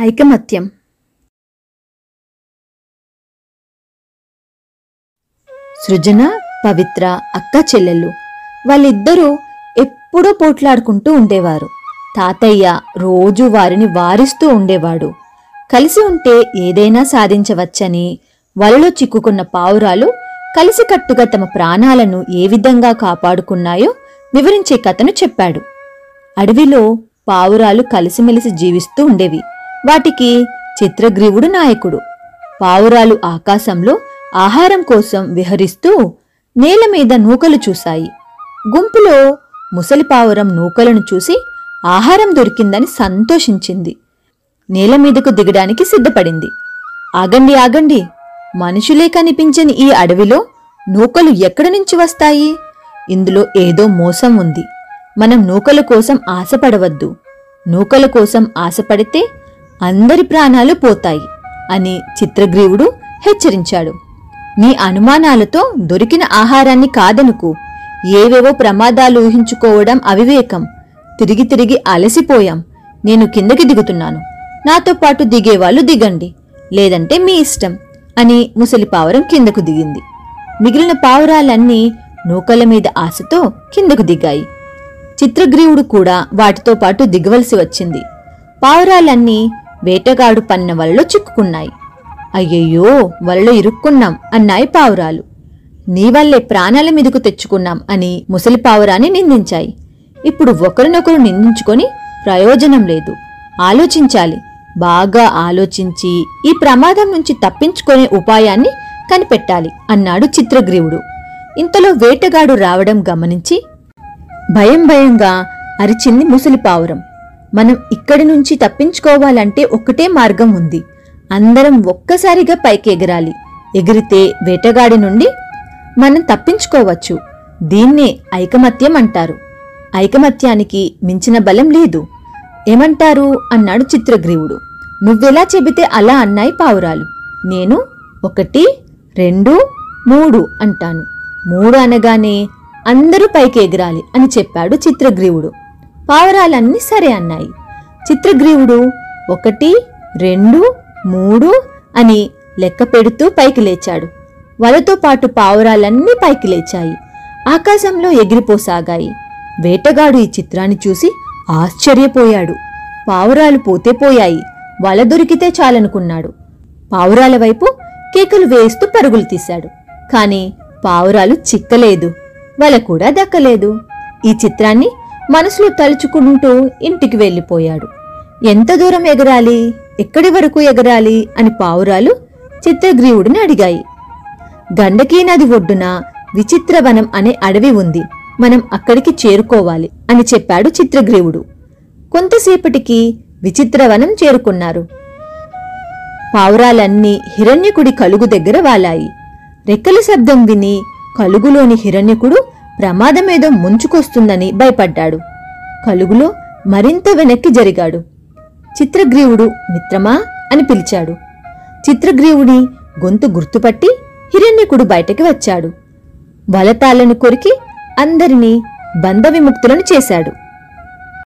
ఐకమత్యం. సృజన పవిత్ర అక్క చెల్లెళ్ళు వాళ్ళిద్దరూ ఎప్పుడూ పోట్లాడుకుంటూ ఉండేవారు. తాతయ్య రోజు వారిని వారిస్తూ ఉండేవాడు. కలిసి ఉంటే ఏదైనా సాధించవచ్చని వలలో చిక్కుకున్న పావురాలు కలిసికట్టుగా తమ ప్రాణాలను ఏ విధంగా కాపాడుకున్నాయో వివరించే కథను చెప్పాడు. అడవిలో పావురాలు కలిసిమెలిసి జీవిస్తూ ఉండేవి. వాటికి చిత్రగ్రీవుడు నాయకుడు. పావురాలు ఆకాశంలో ఆహారం కోసం విహరిస్తూ నేల మీద నూకలు చూశాయి. గుంపులో ముసలి పావురం నూకలను చూసి ఆహారం దొరికిందని సంతోషించింది. నేల మీదకు దిగడానికి సిద్ధపడింది. ఆగండి ఆగండి. మనుషులే కనిపించని ఈ అడవిలో నూకలు ఎక్కడి నుంచి వస్తాయి? ఇందులో ఏదో మోసం ఉంది. మనం నూకల కోసం ఆశపడవద్దు. నూకల కోసం ఆశపడితే అందరి ప్రాణాలు పోతాయి అని చిత్రగ్రీవుడు హెచ్చరించాడు. నీ అనుమానాలతో దొరికిన ఆహారాన్ని కాదనుకు. ఏవేవో ప్రమాదాలు ఊహించుకోవడం అవివేకం. తిరిగి తిరిగి అలసిపోయాం. నేను కిందకి దిగుతున్నాను. నాతో పాటు దిగేవాళ్ళు దిగండి. లేదంటే మీ ఇష్టం అని ముసలి పావురం కిందకు దిగింది. మిగిలిన పావురాలన్నీ నూకల మీద ఆశతో కిందకు దిగాయి. చిత్రగ్రీవుడు కూడా వాటితో పాటు దిగవలసి వచ్చింది. పావురాలన్నీ వేటగాడు పన్న వలలో చిక్కుకున్నాయి. అయ్యయ్యో వలలో ఇరుక్కున్నాం అన్నాయి పావురాలు. నీ వల్లే ప్రాణాల మీదకు తెచ్చుకున్నాం అని ముసలి పావురాన్ని నిందించాయి. ఇప్పుడు ఒకరినొకరు నిందించుకొని ప్రయోజనం లేదు. ఆలోచించాలి. బాగా ఆలోచించి ఈ ప్రమాదం నుంచి తప్పించుకునే ఉపాయాన్ని కనిపెట్టాలి అన్నాడు చిత్రగ్రీవుడు. ఇంతలో వేటగాడు రావడం గమనించి భయం భయంగా అరిచింది ముసలిపావురం మనం ఇక్కడి నుంచి తప్పించుకోవాలంటే ఒకటే మార్గం ఉంది. అందరం ఒక్కసారిగా పైకి ఎగరాలి. ఎగిరితే వేటగాడి నుండి మనం తప్పించుకోవచ్చు. దీన్నే ఐకమత్యం అంటారు. ఐకమత్యానికి మించిన బలం లేదు. ఏమంటారు? అన్నాడు చిత్రగ్రీవుడు. నువ్వెలా చెబితే అలా అన్నాయి పావురాలు. నేను ఒకటి రెండు మూడు అంటాను. మూడు అనగానే అందరూ పైకి ఎగరాలి అని చెప్పాడు చిత్రగ్రీవుడు. పావురాలన్నీ సరే అన్నాయి. చిత్రగ్రీవుడు ఒకటి రెండు మూడు అని లెక్క పెడుతూ పైకి లేచాడు. వలతో పాటు పావురాలన్నీ పైకి లేచాయి. ఆకాశంలో ఎగిరిపోసాగాయి. వేటగాడు ఈ చిత్రాన్ని చూసి ఆశ్చర్యపోయాడు. పావురాలు పోతే పోయాయి. వల దొరికితే చాలనుకున్నాడు. పావురాల వైపు కేకలు వేస్తూ పరుగులు తీశాడు. కాని పావురాలు చిక్కలేదు. వల కూడా దక్కలేదు. ఈ చిత్రాన్ని మనసులో తలుచుకుంటూ ఇంటికి వెళ్ళిపోయాడు. ఎంత దూరం ఎగరాలి? ఎక్కడి వరకు ఎగరాలి? అని పావురాలు చిత్రగ్రీవుడిని అడిగాయి. గండకీ నది ఒడ్డున విచిత్రవనం అనే అడవి ఉంది. మనం అక్కడికి చేరుకోవాలి అని చెప్పాడు చిత్రగ్రీవుడు. కొంతసేపటికి విచిత్రవనం చేరుకున్నారు. పావురాలన్నీ హిరణ్యకుడి కలుగు దగ్గర వాలాయి. రెక్కల శబ్దం విని కలుగులోని హిరణ్యకుడు ప్రమాదమేదో ముంచుకొస్తుందని భయపడ్డాడు. కలుగులో మరింత వెనక్కి జరిగాడు. చిత్రగ్రీవుడు మిత్రమా అని పిలిచాడు. చిత్రగ్రీవుడి గొంతు గుర్తుపట్టి హిరణ్యకుడు బయటకి వచ్చాడు. వలతాళ్ళను కొరికి అందరినీ బంధ విముక్తులను చేశాడు.